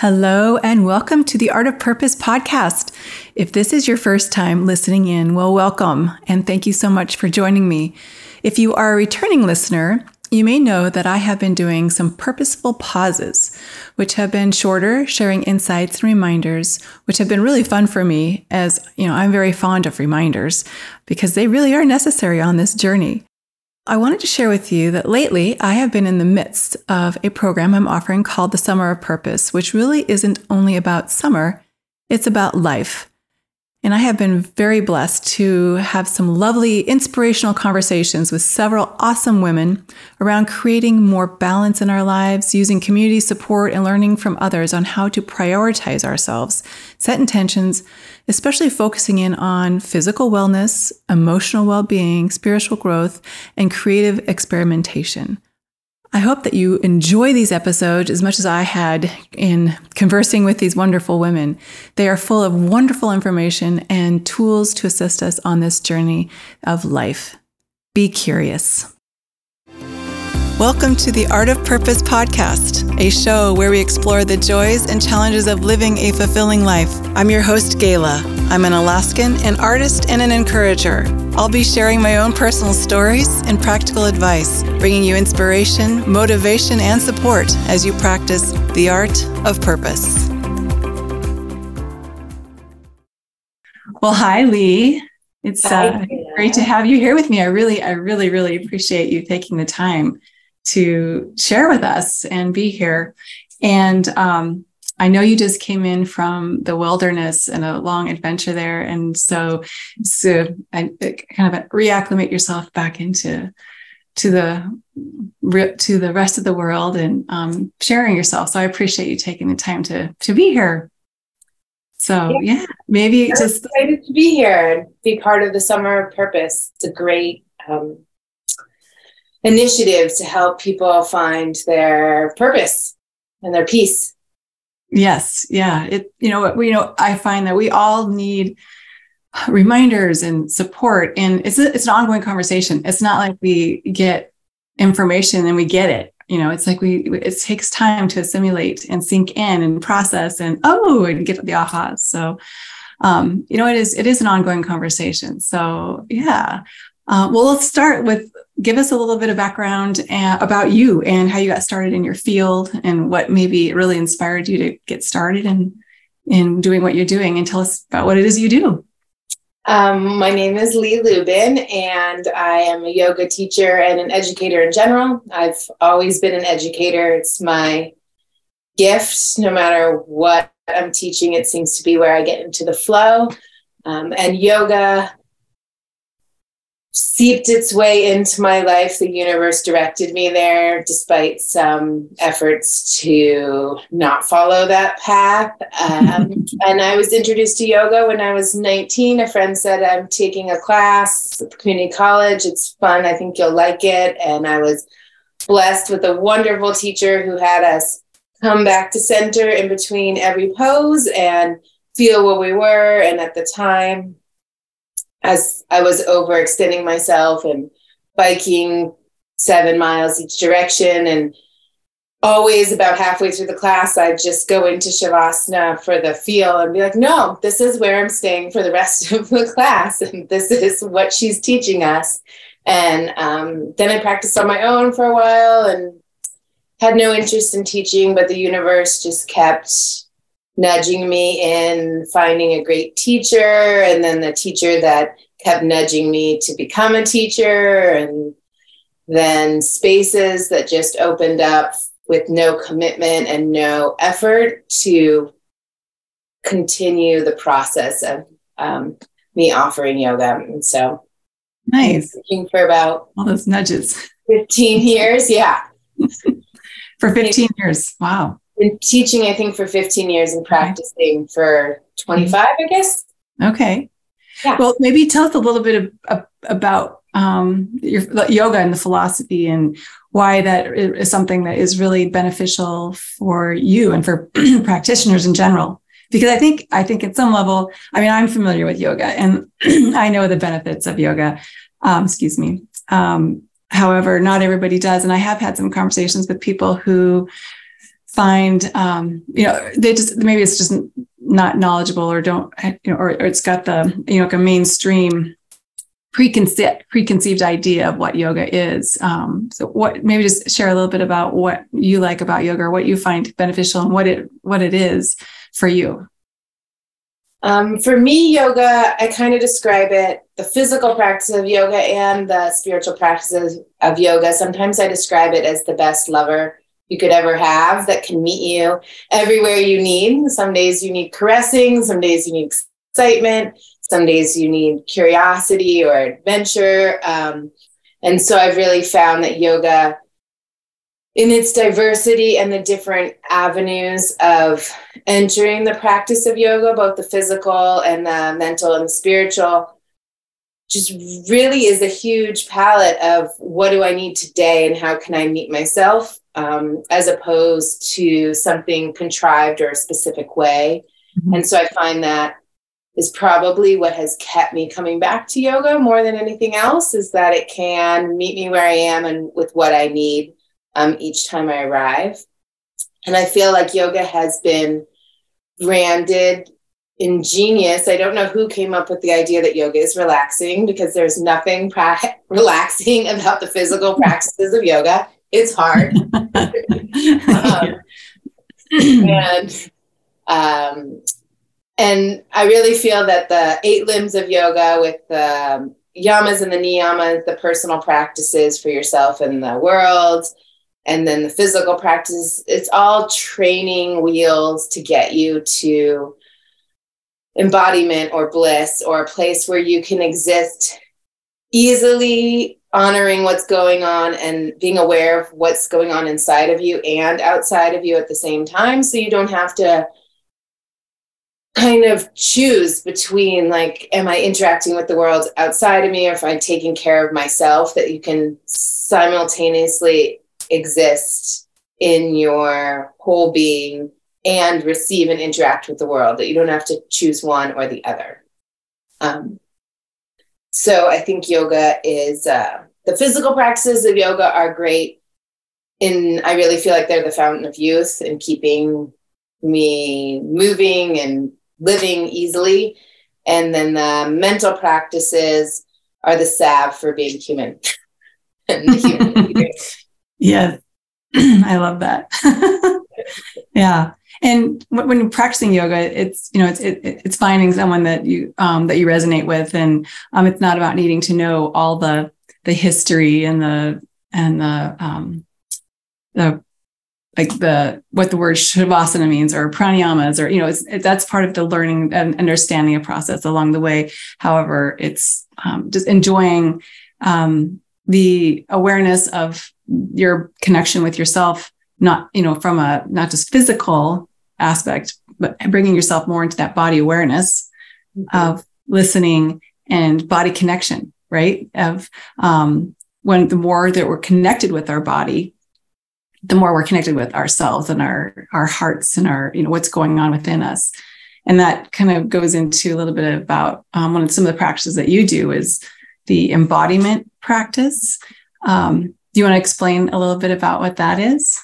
Hello, and welcome to the Art of Purpose podcast. If this is your first time listening in, well, welcome, and thank you so much for joining me. If you are a returning listener, you may know that I have been doing some purposeful pauses, which have been shorter, sharing insights and reminders, which have been really fun for me as, you know, I'm very fond of reminders because they really are necessary on this journey. I wanted to share with you that lately I have been in the midst of a program I'm offering called the Summer of Purpose, which really isn't only about summer, it's about life. And I have been very blessed to have some lovely inspirational conversations with several awesome women around creating more balance in our lives, using community support, and learning from others on how to prioritize ourselves, set intentions, especially focusing in on physical wellness, emotional well being, spiritual growth, and creative experimentation. I hope that you enjoy these episodes as much as I had in conversing with these wonderful women. They are full of wonderful information and tools to assist us on this journey of life. Be curious. Welcome to the Art of Purpose podcast, a show where we explore the joys and challenges of living a fulfilling life. I'm your host, Gayla. I'm an Alaskan, an artist, and an encourager. I'll be sharing my own personal stories and practical advice, bringing you inspiration, motivation, and support as you practice the art of purpose. Well, hi, Leigh. It's uh, great to have you here with me. I really, I really, really appreciate you taking the time to share with us and be here. And um, I know you just came in from the wilderness and a long adventure there, and so so I, kind of reacclimate yourself back into to the to the rest of the world and um, sharing yourself. So I appreciate you taking the time to to be here. So yeah, yeah maybe I'm just excited to be here and be part of the Summer of Purpose. It's a great um, initiative to help people find their purpose and their peace. Yes, yeah. It you know we you know I find that we all need reminders and support and it's a, it's an ongoing conversation. It's not like we get information and we get it. You know, it's like we it takes time to assimilate and sink in and process and oh and get the ahas. So um, you know, it is it is an ongoing conversation. So yeah. Uh, well, let's start with give us a little bit of background uh, about you and how you got started in your field and what maybe really inspired you to get started in in doing what you're doing. And tell us about what it is you do. Um, my name is Leigh Lubin and i am a yoga teacher and an educator in general. I've always been an educator. It's my gift no matter what i'm teaching. It seems to be where i get into the flow. Um, and yoga seeped its way into my life. The universe directed me there, despite some efforts to not follow that path. Um, and I was introduced to yoga when I was 19. A friend said, I'm taking a class at the community college. It's fun. I think you'll like it. And I was blessed with a wonderful teacher who had us come back to center in between every pose and feel where we were. And at the time, as I was overextending myself and biking seven miles each direction. And always about halfway through the class, I'd just go into Shavasana for the feel and be like, no, this is where I'm staying for the rest of the class. And this is what she's teaching us. And um, then I practiced on my own for a while and had no interest in teaching, but the universe just kept nudging me in finding a great teacher and then the teacher that kept nudging me to become a teacher and then spaces that just opened up with no commitment and no effort to continue the process of um, me offering yoga. And so nice. For about all those nudges. 15 years yeah. For 15 years. Wow been teaching, I think, for 15 years and practicing for 25, I guess. Okay. Yeah. Well, maybe tell us a little bit of, of, about um, your yoga and the philosophy and why that is something that is really beneficial for you and for practitioners in general. Because I think, I think at some level, I mean, I'm familiar with yoga and I know the benefits of yoga. Um, excuse me. Um, however, not everybody does. And I have had some conversations with people who find um, you know they just maybe it's just not knowledgeable or don't you know or, or it's got the you know like a mainstream preconceived preconceived idea of what yoga is um, so what maybe just share a little bit about what you like about yoga or what you find beneficial and what it what it is for you um, for me, yoga, I kind of describe it the physical practice of yoga and the spiritual practices of yoga. Sometimes I describe it as the best lover you could ever have that can meet you everywhere you need. Some days you need caressing, some days you need excitement, some days you need curiosity or adventure. Um, and so I've really found that yoga in its diversity and the different avenues of entering the practice of yoga, both the physical and the mental and the spiritual, just really is a huge palette of what do I need today and how can I meet myself, um, as opposed to something contrived or a specific way. Mm-hmm. And so I find that is probably what has kept me coming back to yoga more than anything else is that it can meet me where I am and with what I need um, each time I arrive. And I feel like yoga has been branded ingenious. I don't know who came up with the idea that yoga is relaxing because there's nothing pra- relaxing about the physical practices of yoga. It's hard. um, and um, and I really feel that the eight limbs of yoga with the yamas and the niyamas, the personal practices for yourself and the world, and then the physical practice it's all training wheels to get you to embodiment or bliss or a place where you can exist easily honoring what's going on and being aware of what's going on inside of you and outside of you at the same time so you don't have to kind of choose between like am i interacting with the world outside of me or if i'm taking care of myself that you can simultaneously exist in your whole being and receive and interact with the world, that you don't have to choose one or the other. Um, so I think yoga is uh, the physical practices of yoga are great. and I really feel like they're the fountain of youth and keeping me moving and living easily. And then the mental practices are the salve for being human. human yeah, I love that. yeah. And when you're practicing yoga, it's you know it's it, it's finding someone that you um, that you resonate with, and um, it's not about needing to know all the the history and the and the um, the like the what the word shavasana means or pranayamas or you know it's it, that's part of the learning and understanding a process along the way. However, it's um, just enjoying um, the awareness of your connection with yourself not you know from a not just physical aspect but bringing yourself more into that body awareness mm-hmm. of listening and body connection right of um, when the more that we're connected with our body the more we're connected with ourselves and our our hearts and our you know what's going on within us and that kind of goes into a little bit about um, one of some of the practices that you do is the embodiment practice um, do you want to explain a little bit about what that is?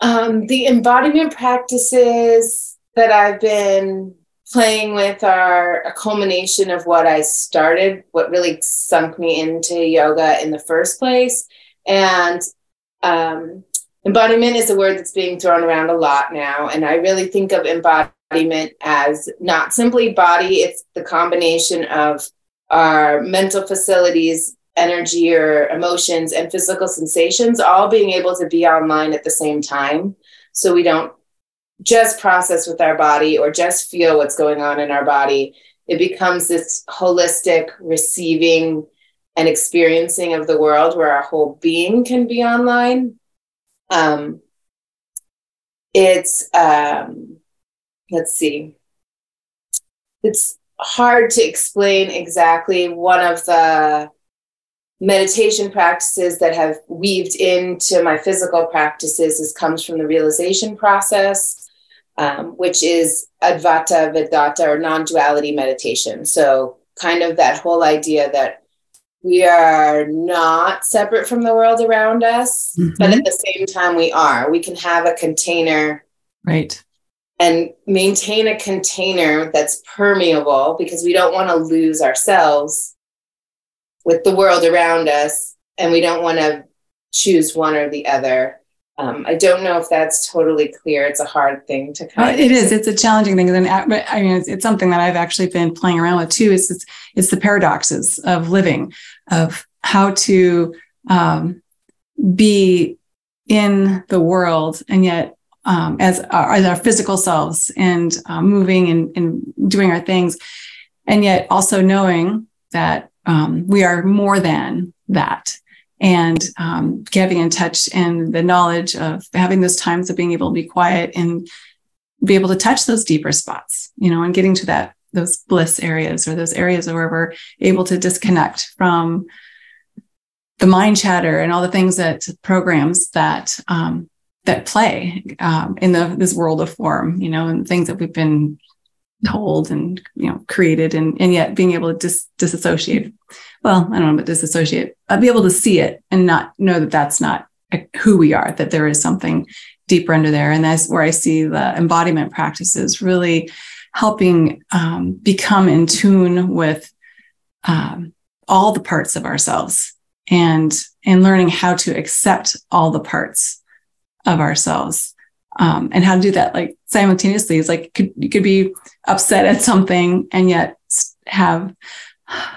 Um, the embodiment practices that I've been playing with are a culmination of what I started, what really sunk me into yoga in the first place. And um, embodiment is a word that's being thrown around a lot now. And I really think of embodiment as not simply body, it's the combination of our mental facilities, energy or emotions and physical sensations all being able to be online at the same time so we don't just process with our body or just feel what's going on in our body it becomes this holistic receiving and experiencing of the world where our whole being can be online. Um, it's um, let's see. It's hard to explain exactly one of the meditation practices that have weaved into my physical practices is comes from the realization process, um, which is Advaita Vedanta or non-duality meditation. So kind of that whole idea that we are not separate from the world around us, mm-hmm. but at the same time, we are. We can have a container. Right. And maintain a container that's permeable because we don't want to lose ourselves with the world around us and we don't want to choose one or the other. Um, I don't know if that's totally clear. It's a hard thing to kind. It is. It's a challenging thing. And I mean, it's, it's, something that I've actually been playing around with too. Is it's, it's the paradoxes of living, of how to um, be in the world and yet um, as, our, as our physical selves and uh, moving and, and doing our things, and yet also knowing that um, we are more than that and um, getting in touch and the knowledge of having those times of being able to be quiet and be able to touch those deeper spots, you know, and getting to that those bliss areas or those areas where we're able to disconnect from the mind chatter and all the things that programs that um, that play um, in the this world of form, you know, and things that we've been told and you know created, and and yet being able to dis- disassociate well, I don't know, but disassociate, I'll be able to see it and not know that that's not who we are, that there is something deeper under there. And that's where I see the embodiment practices really helping um, become in tune with um, all the parts of ourselves and and learning how to accept all the parts of ourselves um, and how to do that like simultaneously is like could, could be upset at something and yet have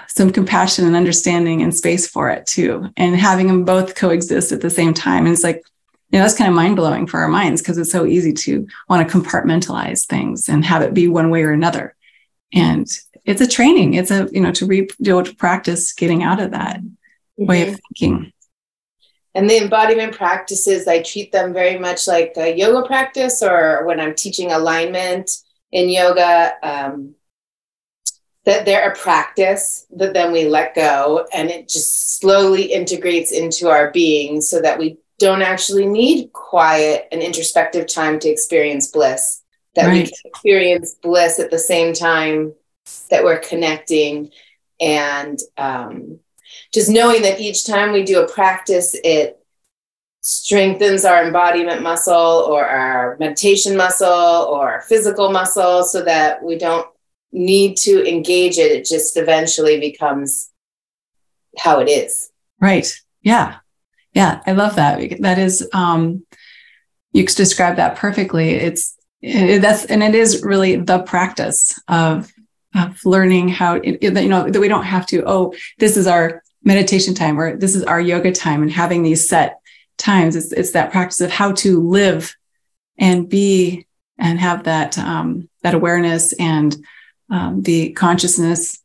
some compassion and understanding and space for it too and having them both coexist at the same time and it's like you know that's kind of mind-blowing for our minds because it's so easy to want to compartmentalize things and have it be one way or another and it's a training it's a you know to re be able to practice getting out of that mm-hmm. way of mm-hmm. thinking and the embodiment practices i treat them very much like a yoga practice or when i'm teaching alignment in yoga um, that they're a practice that then we let go and it just slowly integrates into our being so that we don't actually need quiet and introspective time to experience bliss that right. we can experience bliss at the same time that we're connecting and um, just knowing that each time we do a practice it strengthens our embodiment muscle or our meditation muscle or our physical muscle so that we don't need to engage it, it just eventually becomes how it is. Right. Yeah. Yeah. I love that. That is, um, you describe that perfectly. It's, it, that's, and it is really the practice of, of learning how, it, you know, that we don't have to, oh, this is our meditation time or this is our yoga time and having these set times. It's, it's that practice of how to live and be and have that, um, that awareness and um, the consciousness,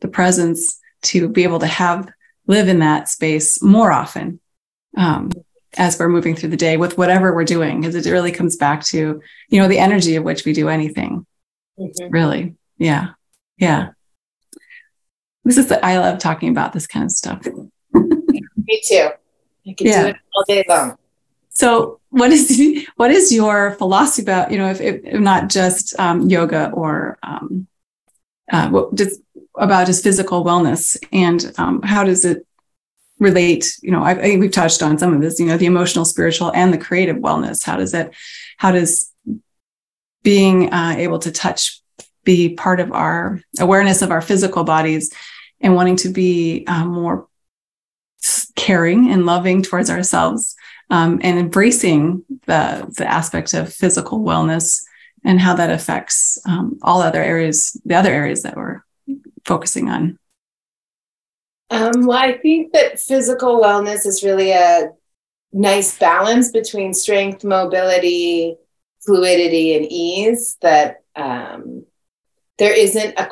the presence to be able to have live in that space more often um, as we're moving through the day with whatever we're doing, because it really comes back to you know the energy of which we do anything. Mm-hmm. Really, yeah, yeah. This is the, I love talking about this kind of stuff. Me too. I could yeah. do it all day long. So, what is what is your philosophy about you know if, if not just um, yoga or um, uh, what, just about his physical wellness and um, how does it relate you know I, I, think we've touched on some of this you know the emotional spiritual and the creative wellness how does it how does being uh, able to touch be part of our awareness of our physical bodies and wanting to be um, more caring and loving towards ourselves um, and embracing the the aspect of physical wellness and how that affects um, all other areas, the other areas that we're focusing on? Um, well, I think that physical wellness is really a nice balance between strength, mobility, fluidity, and ease. That um, there isn't a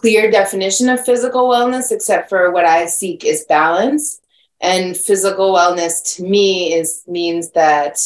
clear definition of physical wellness, except for what I seek is balance. And physical wellness to me is means that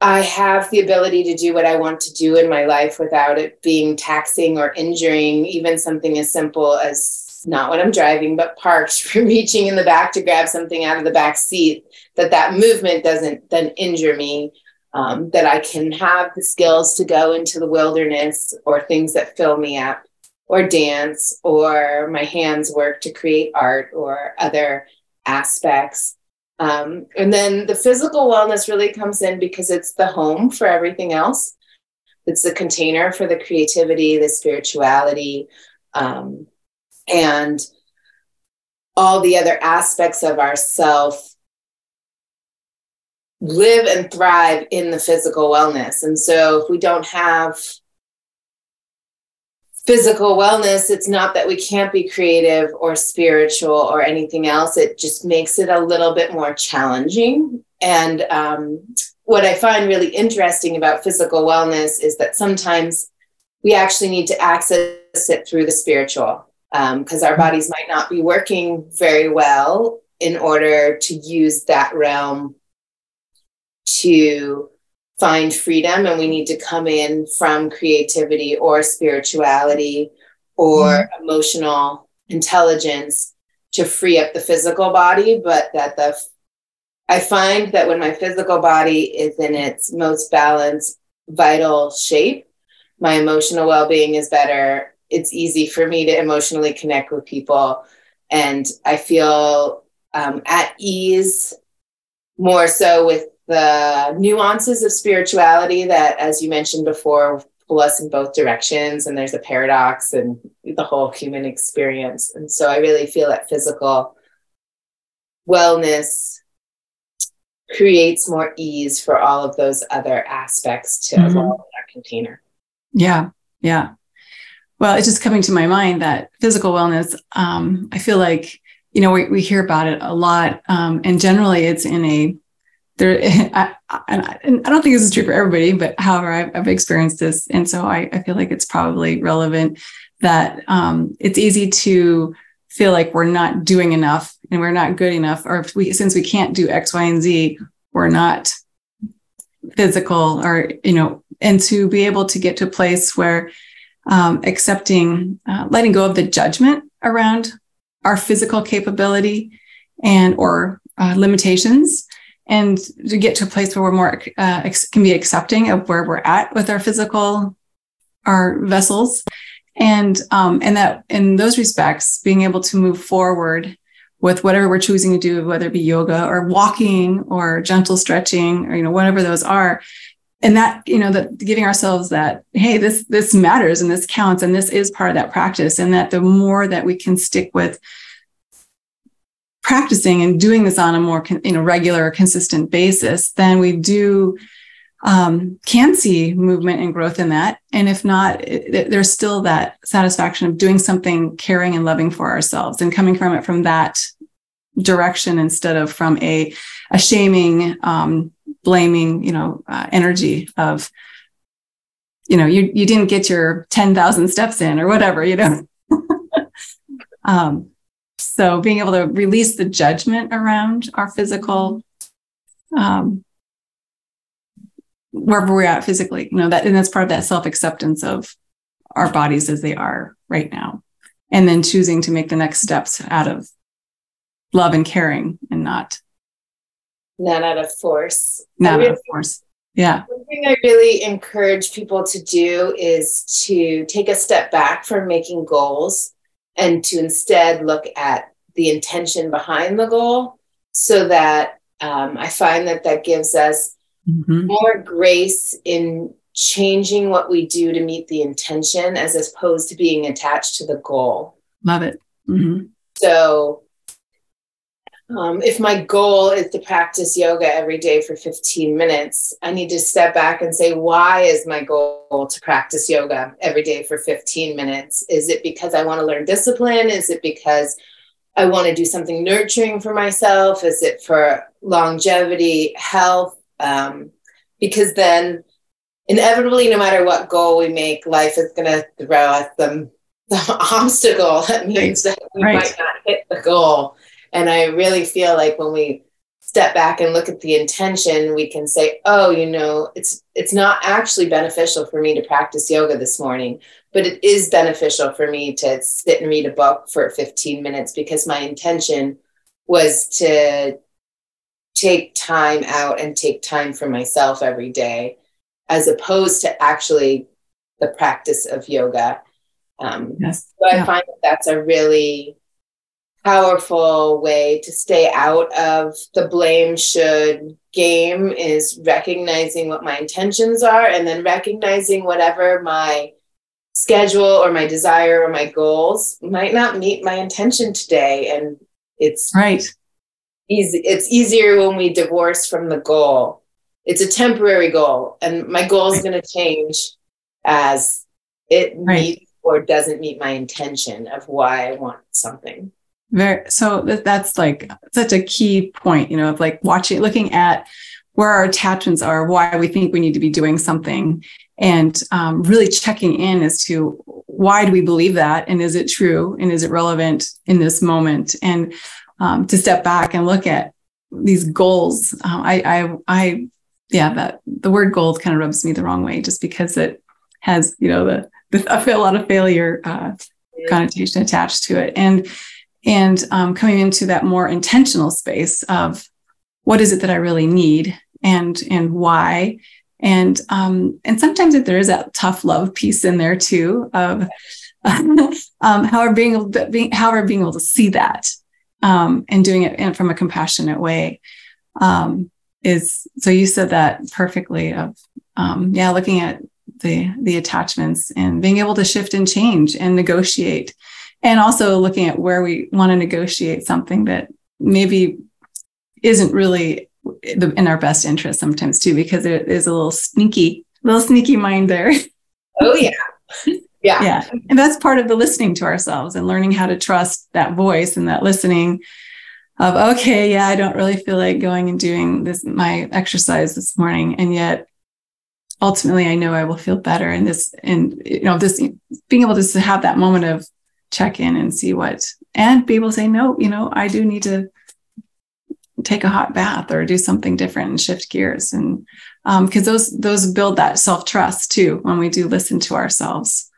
I have the ability to do what I want to do in my life without it being taxing or injuring, even something as simple as not when I'm driving, but parked reaching in the back to grab something out of the back seat, that that movement doesn't then injure me, um, that I can have the skills to go into the wilderness or things that fill me up or dance or my hands work to create art or other aspects. Um, and then the physical wellness really comes in because it's the home for everything else. It's the container for the creativity, the spirituality, um, and all the other aspects of ourself live and thrive in the physical wellness. And so if we don't have physical wellness, it's not that we can't be creative or spiritual or anything else. It just makes it a little bit more challenging. And um, what I find really interesting about physical wellness is that sometimes we actually need to access it through the spiritual because um, our bodies might not be working very well in order to use that realm to find freedom and we need to come in from creativity or spirituality or mm-hmm. emotional intelligence to free up the physical body but that the i find that when my physical body is in its most balanced vital shape my emotional well-being is better it's easy for me to emotionally connect with people and i feel um, at ease more so with the nuances of spirituality that, as you mentioned before, pull us in both directions, and there's a paradox and the whole human experience. And so I really feel that physical wellness creates more ease for all of those other aspects to mm-hmm. evolve in our container. Yeah, yeah. Well, it's just coming to my mind that physical wellness, um, I feel like, you know, we, we hear about it a lot. Um, and generally it's in a there, I, and I don't think this is true for everybody, but however, I've, I've experienced this. And so I, I, feel like it's probably relevant that um, it's easy to feel like we're not doing enough and we're not good enough, or we, since we can't do X, Y, and Z, we're not physical or, you know, and to be able to get to a place where um, accepting, uh, letting go of the judgment around our physical capability and or uh, limitations and to get to a place where we're more uh, can be accepting of where we're at with our physical our vessels. And um, and that in those respects being able to move forward with whatever we're choosing to do whether it be yoga or walking or gentle stretching or you know whatever those are. And that you know that giving ourselves that hey this this matters and this counts and this is part of that practice and that the more that we can stick with practicing and doing this on a more you know regular consistent basis then we do um, can see movement and growth in that. And if not it, there's still that satisfaction of doing something caring and loving for ourselves and coming from it from that direction instead of from a a shaming um, blaming you know uh, energy of you know you you didn't get your 10,000 steps in or whatever you know? Um so being able to release the judgment around our physical, um, wherever we're at physically, you know, that, and that's part of that self acceptance of our bodies as they are right now. And then choosing to make the next steps out of love and caring and not. Not out of force. Not out of force. Yeah. One thing I really encourage people to do is to take a step back from making goals and to instead look at the intention behind the goal so that um, I find that that gives us mm-hmm. more grace in changing what we do to meet the intention as opposed to being attached to the goal. Love it. Mm-hmm. So um, if my goal is to practice yoga every day for 15 minutes, I need to step back and say, why is my goal to practice yoga every day for 15 minutes? Is it because I want to learn discipline? Is it because I want to do something nurturing for myself? Is it for longevity, health? Um, because then, inevitably, no matter what goal we make, life is going to throw us the, the obstacle that means that we right. might not hit the goal. And I really feel like when we step back and look at the intention, we can say, oh, you know, it's it's not actually beneficial for me to practice yoga this morning, but it is beneficial for me to sit and read a book for 15 minutes because my intention was to take time out and take time for myself every day as opposed to actually the practice of yoga Um, yes. So I yeah. find that that's a really powerful way to stay out of the blame should game is recognizing what my intentions are and then recognizing whatever my schedule or my desire or my goals might not meet my intention today and it's right easy it's easier when we divorce from the goal it's a temporary goal and my goal is right. going to change as it right. meets or doesn't meet my intention of why i want something very so that's like such a key point, you know, of like watching, looking at where our attachments are, why we think we need to be doing something, and um, really checking in as to why do we believe that, and is it true, and is it relevant in this moment, and um, to step back and look at these goals. Um, I, I, I, yeah, that the word goals kind of rubs me the wrong way, just because it has, you know, the, the I feel a lot of failure uh, connotation attached to it, and and um, coming into that more intentional space of what is it that I really need and and why. And um, and sometimes if there is that tough love piece in there too of um, however being able to, being however being able to see that um, and doing it in, from a compassionate way um, is so you said that perfectly of um, yeah looking at the the attachments and being able to shift and change and negotiate and also looking at where we want to negotiate something that maybe isn't really in our best interest sometimes too because there is a little sneaky little sneaky mind there. Oh yeah. Yeah. Yeah. And that's part of the listening to ourselves and learning how to trust that voice and that listening of okay yeah i don't really feel like going and doing this my exercise this morning and yet ultimately i know i will feel better. And this and you know this being able to have that moment of check in and see what, and people say, no, you know, I do need to take a hot bath or do something different and shift gears. And because um, those, those build that self trust too when we do listen to ourselves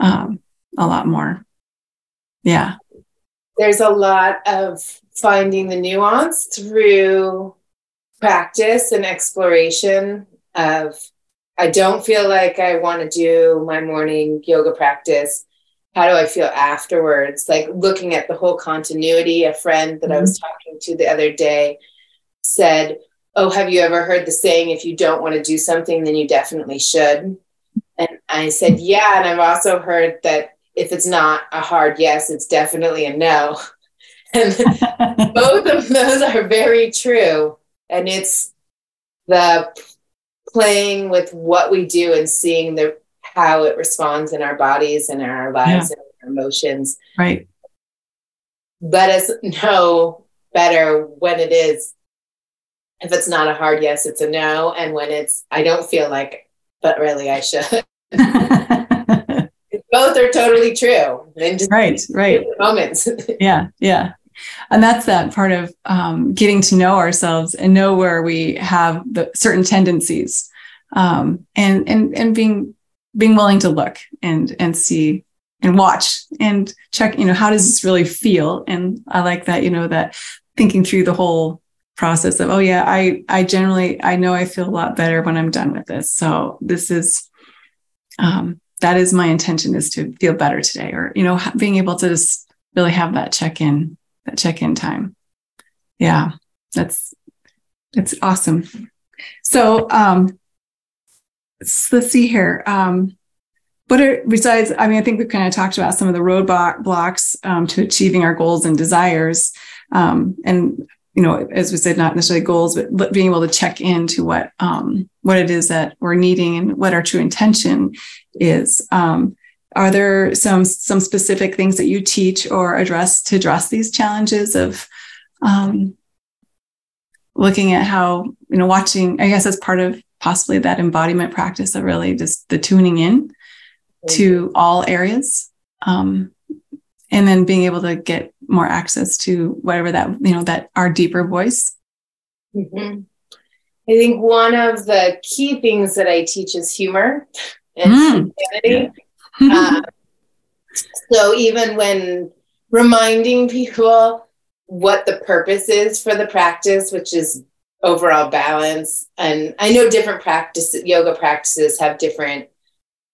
um, a lot more. Yeah. There's a lot of finding the nuance through practice and exploration of I don't feel like I want to do my morning yoga practice how do I feel afterwards? Like looking at the whole continuity. A friend that mm-hmm. I was mm-hmm. talking to the other day said, Oh, have you ever heard the saying, if you don't want to do something, then you definitely should? And I said, Yeah. And I've also heard that if it's not a hard yes, it's definitely a no. And both of those are very true. And it's the playing with what we do and seeing the how it responds in our bodies and in our lives yeah. and our emotions. Right. Let us know better when it is. If it's not a hard yes, it's a no. And when it's, I don't feel like, but really I should. Both are totally true. And just right, right. Moments. yeah, yeah and that's that part of um, getting to know ourselves and know where we have the certain tendencies um, and and and being being willing to look and and see and watch and check you know how does this really feel? And i like that you know that thinking through the whole process of oh yeah i i generally i know i feel a lot better when i'm done with this. So this is um that is my intention is to feel better today or you know being able to just really have that check in that check in time. Yeah that's that's awesome. So um let's see here. Um, are besides? I mean, I think we've kind of talked about some of the roadblocks um, to achieving our goals and desires, um, and you know, as we said, not necessarily goals, but being able to check into what um, what it is that we're needing and what our true intention is. Um, are there some some specific things that you teach or address to address these challenges of um, looking at how you know watching? I guess as part of possibly that embodiment practice of really just the tuning in to all areas um, and then being able to get more access to whatever that you know that our deeper voice mm-hmm. i think one of the key things that i teach is humor and mm. uh, so even when reminding people what the purpose is for the practice which is overall balance. And I know different practice yoga practices have different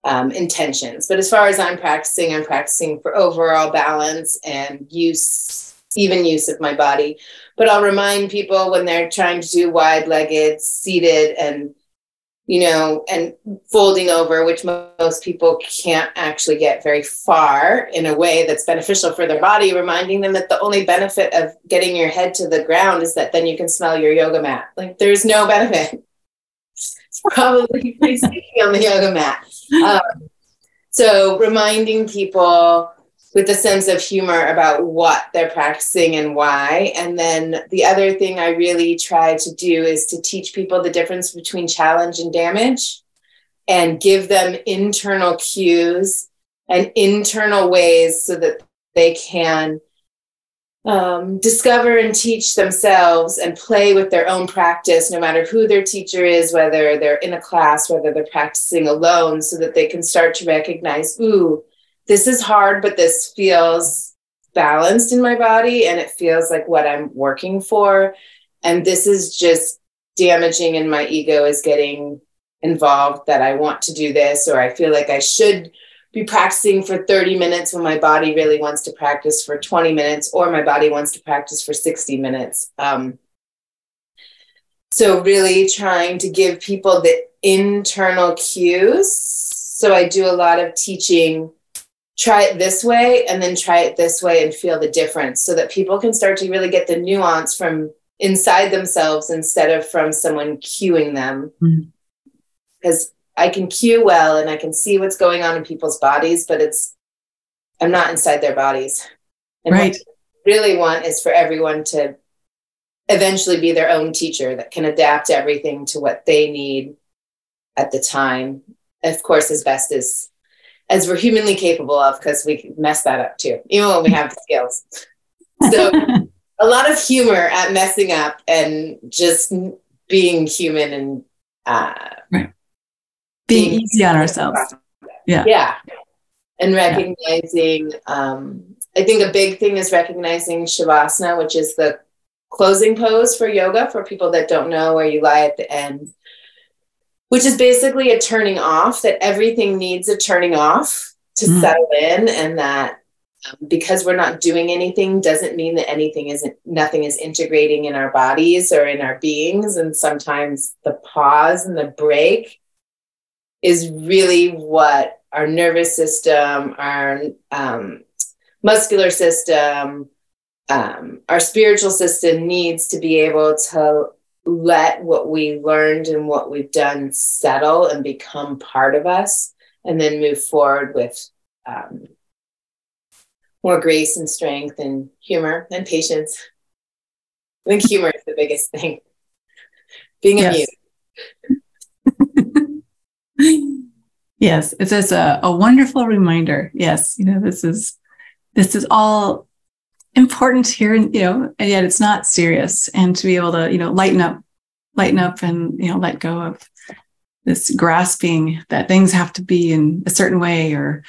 um, intentions. But as far as I'm practicing, I'm practicing for overall balance and use, even use of my body. But I'll remind people when they're trying to do wide legged, seated, and you know, and folding over, which most people can't actually get very far in a way that's beneficial for their body, reminding them that the only benefit of getting your head to the ground is that then you can smell your yoga mat. Like there's no benefit. It's probably pretty sticky on the yoga mat. Um, so reminding people with a sense of humor about what they're practicing and why. And then the other thing I really try to do is to teach people the difference between challenge and damage and give them internal cues and internal ways so that they can um, discover and teach themselves and play with their own practice, no matter who their teacher is, whether they're in a class, whether they're practicing alone, so that they can start to recognize, ooh, this is hard, but this feels balanced in my body and it feels like what I'm working for. And this is just damaging, and my ego is getting involved that I want to do this, or I feel like I should be practicing for 30 minutes when my body really wants to practice for 20 minutes, or my body wants to practice for 60 minutes. Um, so, really trying to give people the internal cues. So, I do a lot of teaching try it this way and then try it this way and feel the difference so that people can start to really get the nuance from inside themselves instead of from someone cueing them. Because mm-hmm. I can cue well and I can see what's going on in people's bodies, but it's, I'm not inside their bodies. And right. what I really want is for everyone to eventually be their own teacher that can adapt everything to what they need at the time. Of course, as best as as we're humanly capable of because we mess that up too, even when we have the skills. So a lot of humor at messing up and just being human and uh, right. being, being easy on ourselves. Yeah. Yeah. And recognizing, yeah. um, I think a big thing is recognizing Shavasana, which is the closing pose for yoga for people that don't know where you lie at the end which is basically a turning off that everything needs a turning off to mm. settle in and that um, because we're not doing anything doesn't mean that anything isn't nothing is integrating in our bodies or in our beings and sometimes the pause and the break is really what our nervous system our um, muscular system um, our spiritual system needs to be able to let what we learned and what we've done settle and become part of us, and then move forward with um, more grace and strength and humor and patience. I think humor is the biggest thing. Being yes. amused. yes, it's just a, a wonderful reminder. Yes, you know, this is this is all important here and you know and yet it's not serious. And to be able to you know lighten up lighten up and you know let go of this grasping that things have to be in a certain way or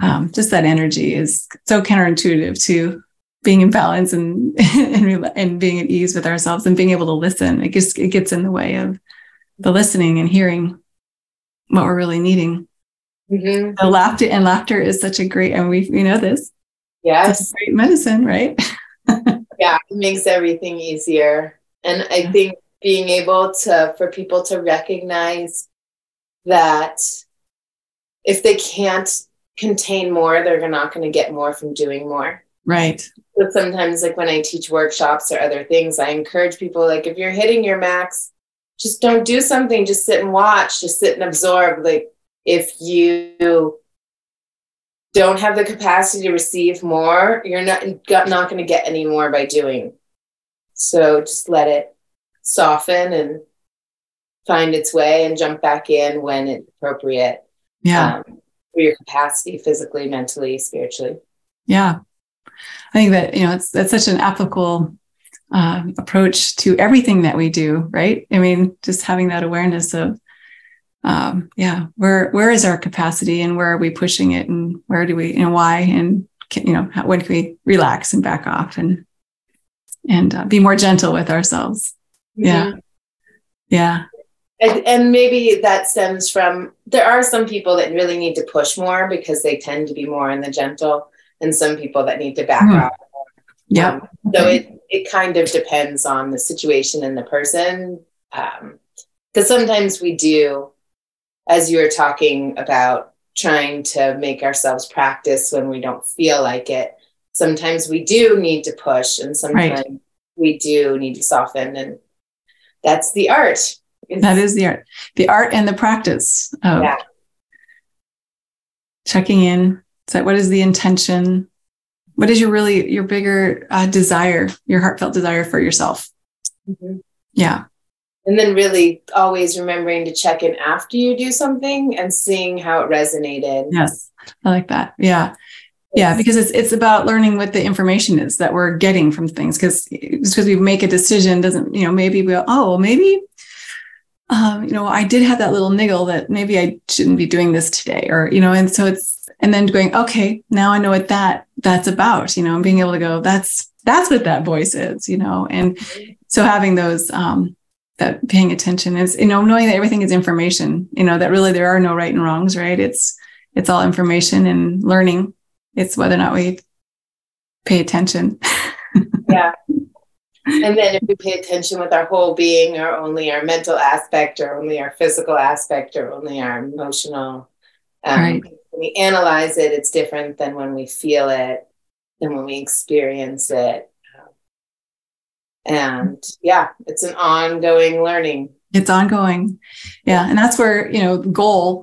um, just that energy is so counterintuitive to being in balance and, and and being at ease with ourselves and being able to listen. It just it gets in the way of the listening and hearing what we're really needing. Mm-hmm. the laughter and laughter is such a great and we we know this Yes. great medicine, right? yeah, it makes everything easier. And I think being able to, for people to recognize that if they can't contain more, they're not going to get more from doing more. Right. But sometimes, like when I teach workshops or other things, I encourage people, like, if you're hitting your max, just don't do something, just sit and watch, just sit and absorb. Like, if you don't have the capacity to receive more, you're not not going to get any more by doing. So just let it soften and find its way and jump back in when it's appropriate. Yeah. Um, for your capacity physically, mentally, spiritually. Yeah. I think that, you know, it's that's such an applicable uh, approach to everything that we do, right? I mean, just having that awareness of um, yeah, where where is our capacity and where are we pushing it and where do we and why and can, you know how, when can we relax and back off and and uh, be more gentle with ourselves? Mm-hmm. Yeah, yeah. and, and maybe that stems from there are some people that really need to push more because they tend to be more in the gentle, and some people that need to back mm. off. Yeah. Um, so it it kind of depends on the situation and the person. Because um, sometimes we do, as you were talking about trying to make ourselves practice when we don't feel like it. Sometimes we do need to push, and sometimes right. we do need to soften, and that's the art that is the art, the art and the practice of yeah. checking in. So, what is the intention? What is your really your bigger uh, desire, your heartfelt desire for yourself? Mm-hmm. Yeah. And then really always remembering to check in after you do something and seeing how it resonated. Yes. I like that. Yeah. Yeah, because it's it's about learning what the information is that we're getting from things. Because because we make a decision doesn't, you know, maybe we go, oh, well, maybe um, you know, I did have that little niggle that maybe I shouldn't be doing this today, or you know, and so it's and then going, okay, now I know what that that's about, you know, and being able to go, that's that's what that voice is, you know, and so having those um, that paying attention is, you know, knowing that everything is information, you know, that really there are no right and wrongs, right? It's it's all information and learning. It's whether or not we pay attention. yeah and then if we pay attention with our whole being or only our mental aspect or only our physical aspect or only our emotional um, right. when we analyze it it's different than when we feel it than when we experience it and yeah it's an ongoing learning it's ongoing yeah and that's where you know goal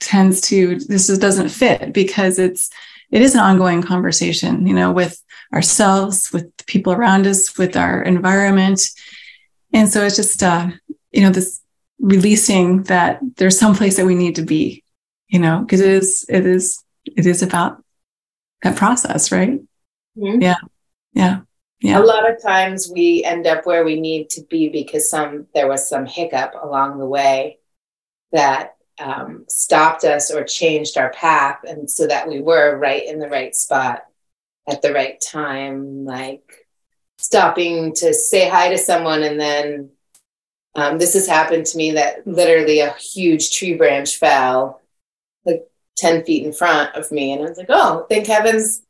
tends to this just doesn't fit because it's it is an ongoing conversation you know with ourselves, with the people around us, with our environment. And so it's just, uh, you know, this releasing that there's some place that we need to be, you know, because it is, it is, it is about that process, right? Mm-hmm. Yeah. Yeah. Yeah. A lot of times we end up where we need to be because some there was some hiccup along the way that um, stopped us or changed our path, and so that we were right in the right spot at the right time, like stopping to say hi to someone and then um, this has happened to me that literally a huge tree branch fell like 10 feet in front of me and i was like oh thank heavens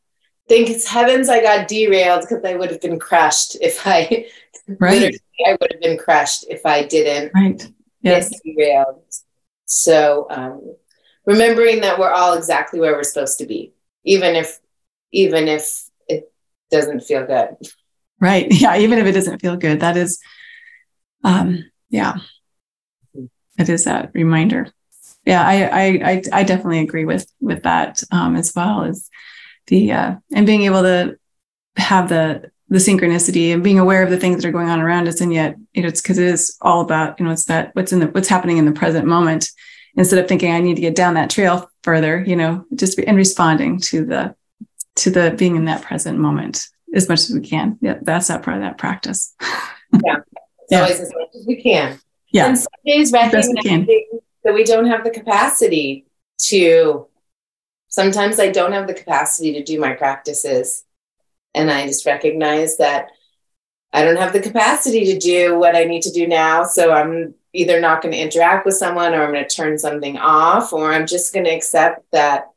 thank heavens i got derailed because i would have been crushed if i right i would have been crushed if i didn't right yes derailed so um, remembering that we're all exactly where we're supposed to be even if even if it doesn't feel good. Right. Yeah. Even if it doesn't feel good, that is, um, yeah, it is that reminder. Yeah, I, I, I, I definitely agree with with that um, as well as the uh, and being able to have the the synchronicity and being aware of the things that are going on around us, and yet you know it's because it is all about you know it's that what's in the what's happening in the present moment instead of thinking I need to get down that trail further, you know, just and responding to the to the being in that present moment as much as we can. Yeah, that's that part of that practice. yeah, yeah. always as much as we can. Yeah, and some days recognizing that we don't have the capacity to. Sometimes I don't have the capacity to do my practices, and I just recognize that I don't have the capacity to do what I need to do now. So I'm either not going to interact with someone, or I'm going to turn something off, or I'm just going to accept that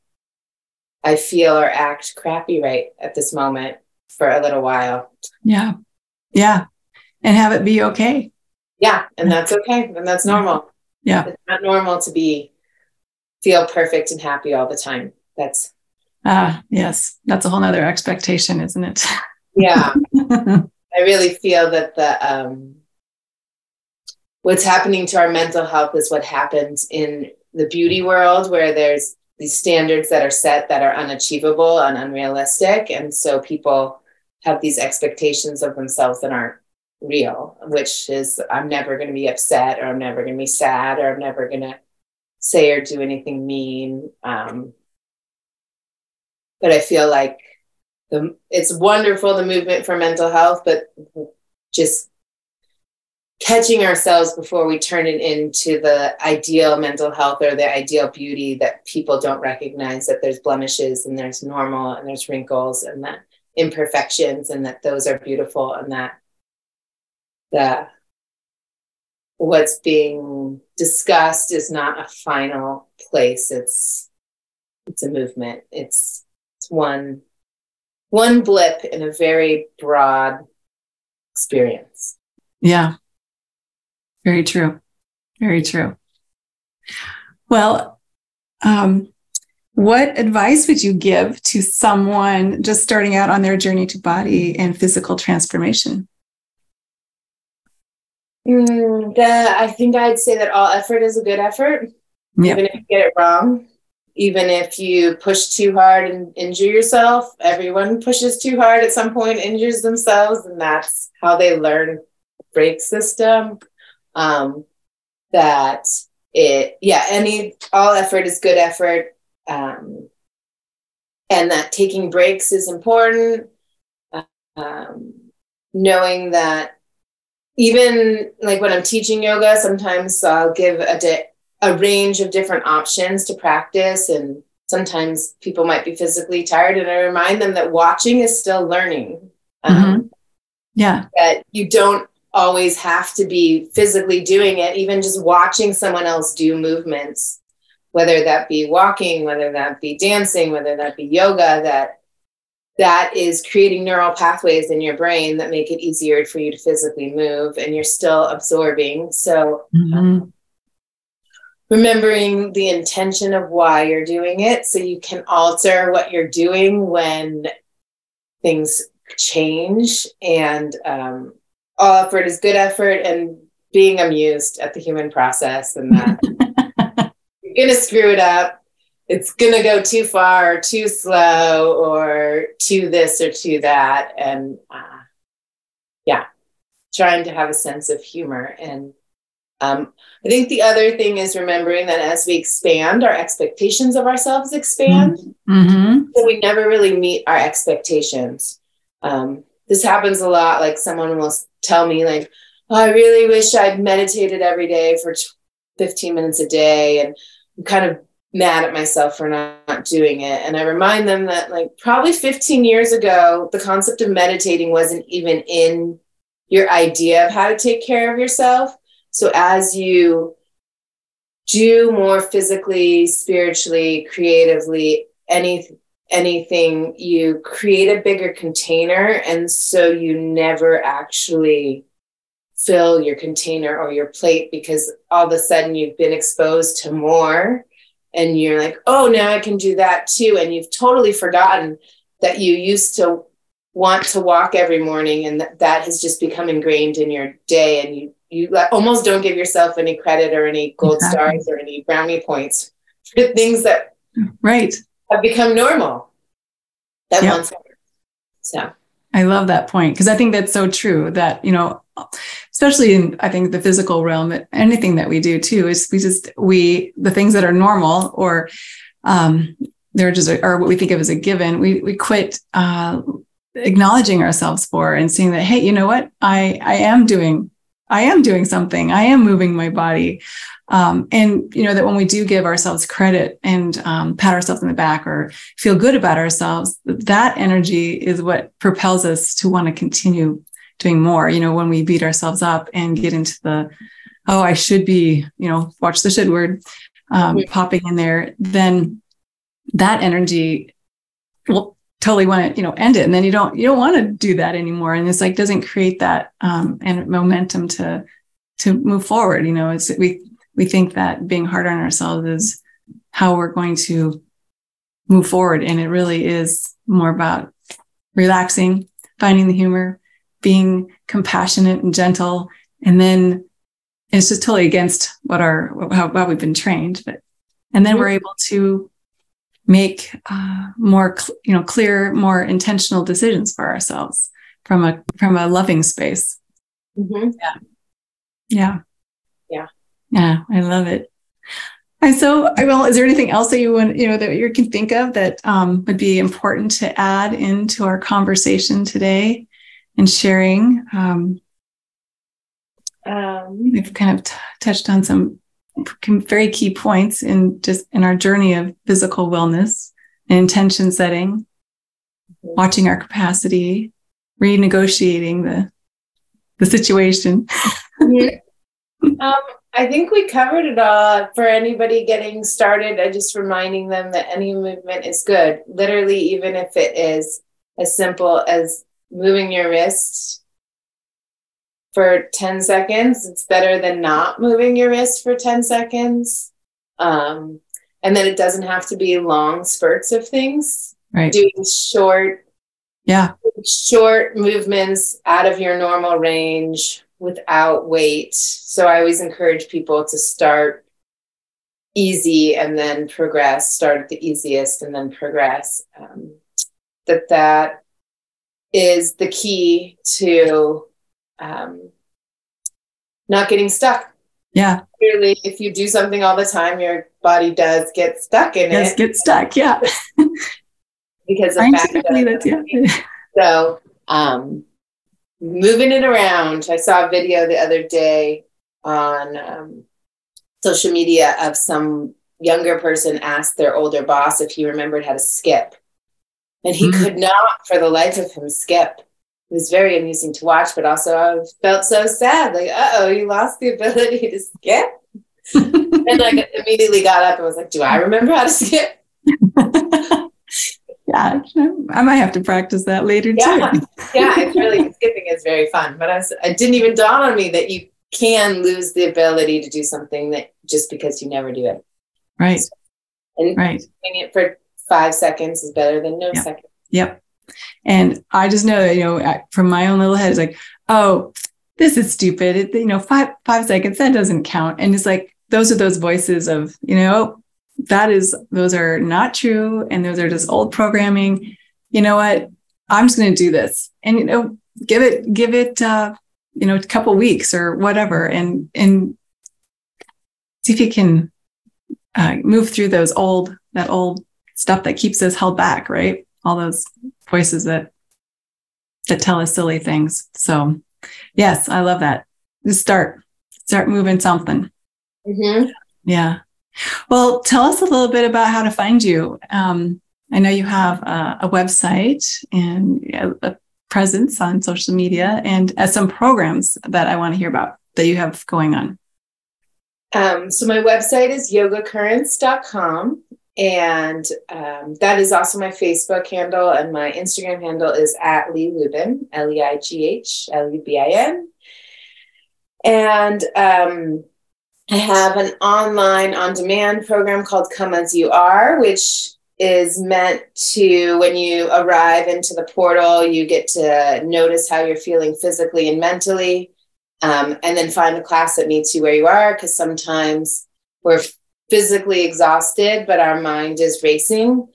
I feel or act crappy right at this moment for a little while. Yeah. Yeah. And have it be okay. Yeah. And that's okay. And that's normal. Yeah. It's not normal to be feel perfect and happy all the time. That's ah, yes. That's a whole nother expectation, isn't it? yeah. I really feel that the um what's happening to our mental health is what happens in the beauty world where there's these standards that are set that are unachievable and unrealistic. And so people have these expectations of themselves that aren't real, which is I'm never going to be upset or I'm never going to be sad or I'm never going to say or do anything mean. Um, but I feel like the, it's wonderful the movement for mental health, but just catching ourselves before we turn it into the ideal mental health or the ideal beauty that people don't recognize that there's blemishes and there's normal and there's wrinkles and that imperfections and that those are beautiful and that the what's being discussed is not a final place. It's it's a movement. It's one one blip in a very broad experience. Yeah. Very true. Very true. Well, um, what advice would you give to someone just starting out on their journey to body and physical transformation? Mm, the, I think I'd say that all effort is a good effort, yep. even if you get it wrong. Even if you push too hard and injure yourself, everyone pushes too hard at some point, injures themselves, and that's how they learn break system. Um, that it, yeah, any all effort is good effort, um, and that taking breaks is important. Um, knowing that even like when I'm teaching yoga, sometimes I'll give a di- a range of different options to practice, and sometimes people might be physically tired, and I remind them that watching is still learning. Um, mm-hmm. Yeah, that you don't always have to be physically doing it. Even just watching someone else do movements, whether that be walking, whether that be dancing, whether that be yoga, that that is creating neural pathways in your brain that make it easier for you to physically move and you're still absorbing so mm-hmm. um, remembering the intention of why you're doing it so you can alter what you're doing when things change and um, all effort is good effort and being amused at the human process and that you're gonna screw it up it's going to go too far or too slow or to this or to that. And uh, yeah, trying to have a sense of humor. And um, I think the other thing is remembering that as we expand, our expectations of ourselves expand. Mm-hmm. So we never really meet our expectations. Um, this happens a lot. Like someone will tell me, like, oh, I really wish I'd meditated every day for 15 minutes a day. And I'm kind of mad at myself for not doing it. And I remind them that, like, probably 15 years ago, the concept of meditating wasn't even in your idea of how to take care of yourself. So as you do more physically, spiritually, creatively, any anything, you create a bigger container. And so you never actually fill your container or your plate because all of a sudden you've been exposed to more and you're like, oh, now I can do that too. And you've totally forgotten that you used to want to walk every morning and that, that has just become ingrained in your day. And you, you almost don't give yourself any credit or any gold exactly. stars or any brownie points for things that right have become normal that yep. once so I love that point because I think that's so true that, you know, especially in I think the physical realm, anything that we do too is we just we the things that are normal or um they're just or what we think of as a given, we we quit uh acknowledging ourselves for and seeing that, hey, you know what? I I am doing I am doing something. I am moving my body. Um, and you know that when we do give ourselves credit and um, pat ourselves in the back or feel good about ourselves, that energy is what propels us to want to continue doing more. You know, when we beat ourselves up and get into the, oh, I should be, you know, watch the should word um, popping in there, then that energy will totally want to you know end it. And then you don't you don't want to do that anymore. And it's like doesn't create that um and momentum to to move forward you know? It's we we think that being hard on ourselves is how we're going to move forward. And it really is more about relaxing finding the humor being compassionate and gentle. And then it's just totally against what our how, how we've been trained but and then mm-hmm. we're able to make uh, more cl- you know clear more intentional decisions for ourselves from a from a loving space. Mm-hmm. yeah. Yeah. Yeah. Yeah i love it. And so i will is there anything else that you want you know that you can think of that um, would be important to add into our conversation today and sharing? Um, um, we've kind of t- touched on some very key points in just in our journey of physical wellness and intention setting, watching our capacity, renegotiating the the situation. Um, I think we covered it all. For anybody getting started, I just reminding them that any movement is good. Literally, even if it is as simple as moving your wrist for 10 seconds, it's better than not moving your wrist for 10 seconds. Um, and then it doesn't have to be long spurts of things. Right. Doing short, yeah, short movements out of your normal range without weight. So I always encourage people to start easy and then progress. Start at the easiest and then progress. Um, that that is the key to um, not getting stuck. Yeah. Clearly, if you do something all the time, your body does get stuck in yes, it. get stuck. Yeah. because of that. Yeah. So, um, moving it around. I saw a video the other day on um, social media of some younger person asked their older boss if he remembered how to skip. And he mm-hmm. could not, for the life of him, skip. It was very amusing to watch, but also I felt so sad. Like, uh oh, you lost the ability to skip. and I immediately got up and was like, Do I remember how to skip? yeah, I might have to practice that later yeah. too. yeah, it's really skipping is very fun. But I, it didn't even dawn on me that you can lose the ability to do something that just because you never do it. Right. So, and right. doing it for five seconds is better than no yep. seconds. Yep. And I just know that, you know, from my own little head, it's like, oh, this is stupid. It, you know, five, five seconds, that doesn't count. And it's like, those are those voices of, you know, that is, those are not true. And those are just old programming. You know what? I'm just going to do this and, you know, give it, give it, uh, you know, a couple weeks or whatever. And, and see if you can uh, move through those old, that old stuff that keeps us held back, right? All those voices that that tell us silly things. So, yes, I love that. Just start, start moving something. Mm-hmm. Yeah. Well, tell us a little bit about how to find you. Um, I know you have a, a website and a, a, presence on social media and uh, some programs that I want to hear about that you have going on. Um, so my website is yogacurrents.com and um, that is also my Facebook handle, and my Instagram handle is at Leigh Lubin, L E I G H L U B I N. And um, I have an online on demand program called Come As You Are, which is meant to, when you arrive into the portal, you get to notice how you're feeling physically and mentally, um, and then find a class that meets you where you are. Because sometimes we're physically exhausted, but our mind is racing.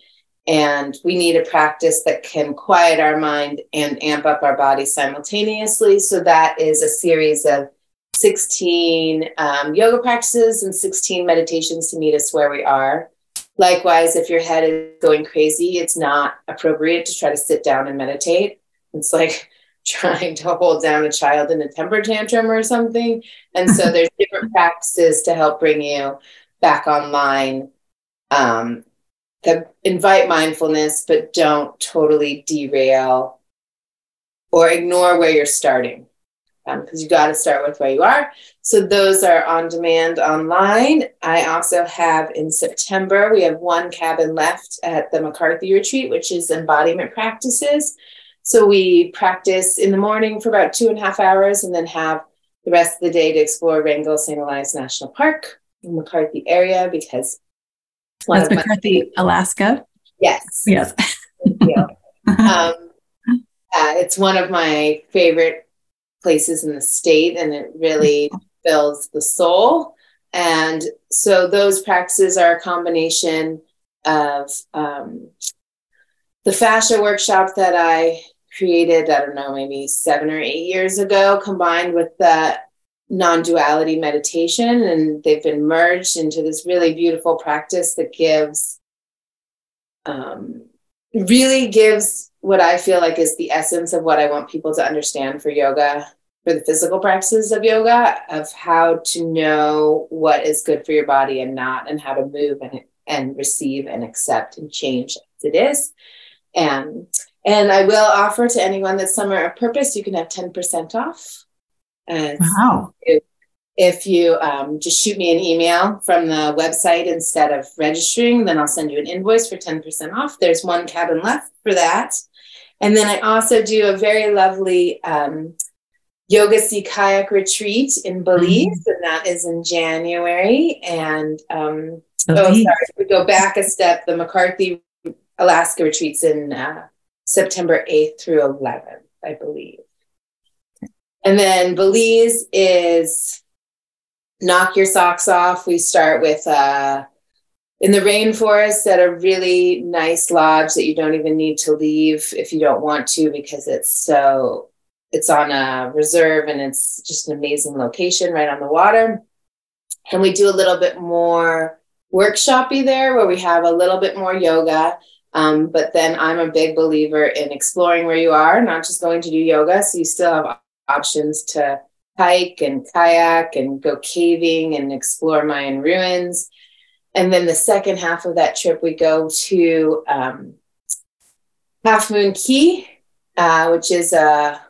And we need a practice that can quiet our mind and amp up our body simultaneously. So that is a series of 16 um, yoga practices and 16 meditations to meet us where we are. Likewise, if your head is going crazy, it's not appropriate to try to sit down and meditate. It's like trying to hold down a child in a temper tantrum or something. And so there's different practices to help bring you back online um, invite mindfulness, but don't totally derail or ignore where you're starting. Because um, you got to start with where you are. So those are on demand online. I also have in September, we have one cabin left at the McCarthy Retreat, which is embodiment practices. So we practice in the morning for about two and a half hours and then have the rest of the day to explore Wrangell St. Elias National Park. McCarthy area because that's McCarthy, my- Alaska. Yes. Yes. um, uh, it's one of my favorite places in the state, and it really fills the soul. And so those practices are a combination of um, the fascia workshop that I created, I don't know, maybe seven or eight years ago, combined with the non-duality meditation and they've been merged into this really beautiful practice that gives um, really gives what i feel like is the essence of what i want people to understand for yoga for the physical practices of yoga of how to know what is good for your body and not and how to move and, and receive and accept and change as it is. And and i will offer to anyone that summer of purpose you can have 10% off wow. if you um, just shoot me an email from the website instead of registering, then I'll send you an invoice for 10% off. There's one cabin left for that. And then I also do a very lovely um, yoga sea kayak retreat in Belize, mm-hmm. and that is in January. And um, oh, sorry, we go back a step. The McCarthy Alaska retreats in uh, September 8th through 11th, I believe. And then Belize is knock your socks off. We start with uh, in the rainforest at a really nice lodge that you don't even need to leave if you don't want to because it's so it's on a reserve and it's just an amazing location right on the water. And we do a little bit more workshoppy there where we have a little bit more yoga. Um, but then I'm a big believer in exploring where you are, not just going to do yoga. So you still have options to hike and kayak and go caving and explore Mayan ruins. And then the second half of that trip, we go to um, Half Moon Caye, uh, which is a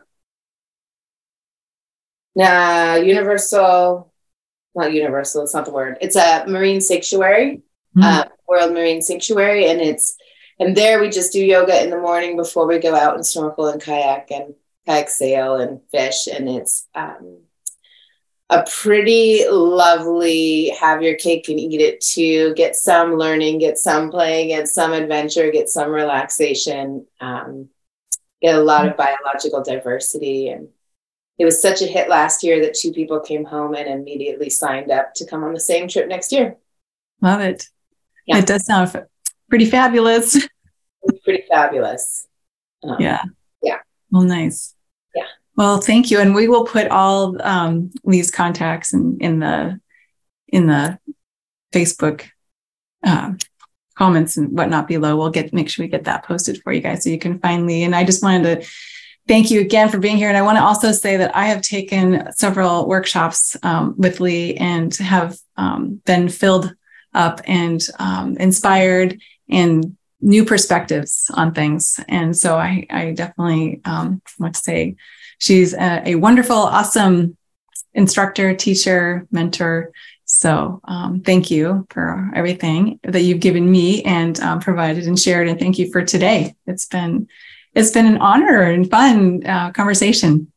uh, universal, not universal, it's not the word. It's a marine sanctuary, mm-hmm. uh, World Marine Sanctuary. And it's, and there we just do yoga in the morning before we go out and snorkel and kayak and sail and fish. And it's, um, a pretty lovely have your cake and eat it too. Get some learning, get some playing, get some adventure, get some relaxation, um, get a lot of biological diversity. And it was such a hit last year that two people came home and immediately signed up to come on the same trip next year. Love it. Yeah. It does sound pretty fabulous. Pretty fabulous. Um, yeah. Yeah. Well, nice. Well, thank you, and we will put all um, these contacts in, in the in the Facebook uh, comments and whatnot below. We'll get make sure we get that posted for you guys so you can find Leigh. And I just wanted to thank you again for being here. And I want to also say that I have taken several workshops um, with Leigh and have um, been filled up and um, inspired and new perspectives on things. And so I, I definitely um, want to say she's a, a wonderful, awesome instructor, teacher, mentor. So um, thank you for everything that you've given me and um, provided and shared. And thank you for today. It's been it's been an honor and fun uh, conversation.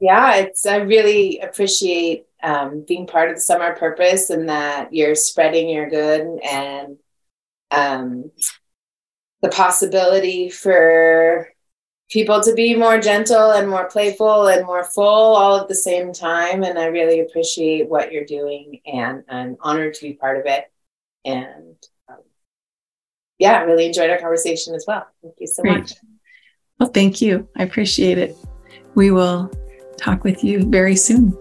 Yeah, it's I really appreciate um, being part of the summer purpose and that you're spreading your good and um, the possibility for people to be more gentle and more playful and more full all at the same time. And I really appreciate what you're doing and I'm honored to be part of it. And um, yeah, I really enjoyed our conversation as well. Thank you so Great. much. Well, thank you. I appreciate it. We will talk with you very soon.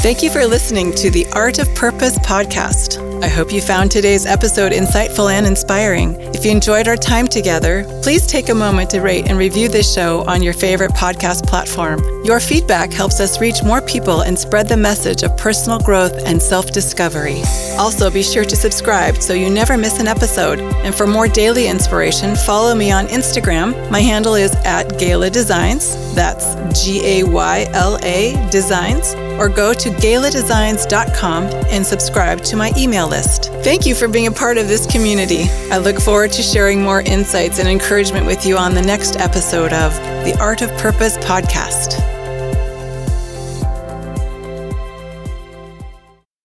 Thank you for listening to the Art of Purpose podcast. I hope you found today's episode insightful and inspiring. If you enjoyed our time together, please take a moment to rate and review this show on your favorite podcast platform. Your feedback helps us reach more people and spread the message of personal growth and self discovery. Also, be sure to subscribe so you never miss an episode. And for more daily inspiration, follow me on Instagram. My handle is at Gayla Designs. That's G A Y L A Designs or go to gayladesigns.com and subscribe to my email list. Thank you for being a part of this community. I look forward to sharing more insights and encouragement with you on the next episode of the Art of Purpose podcast.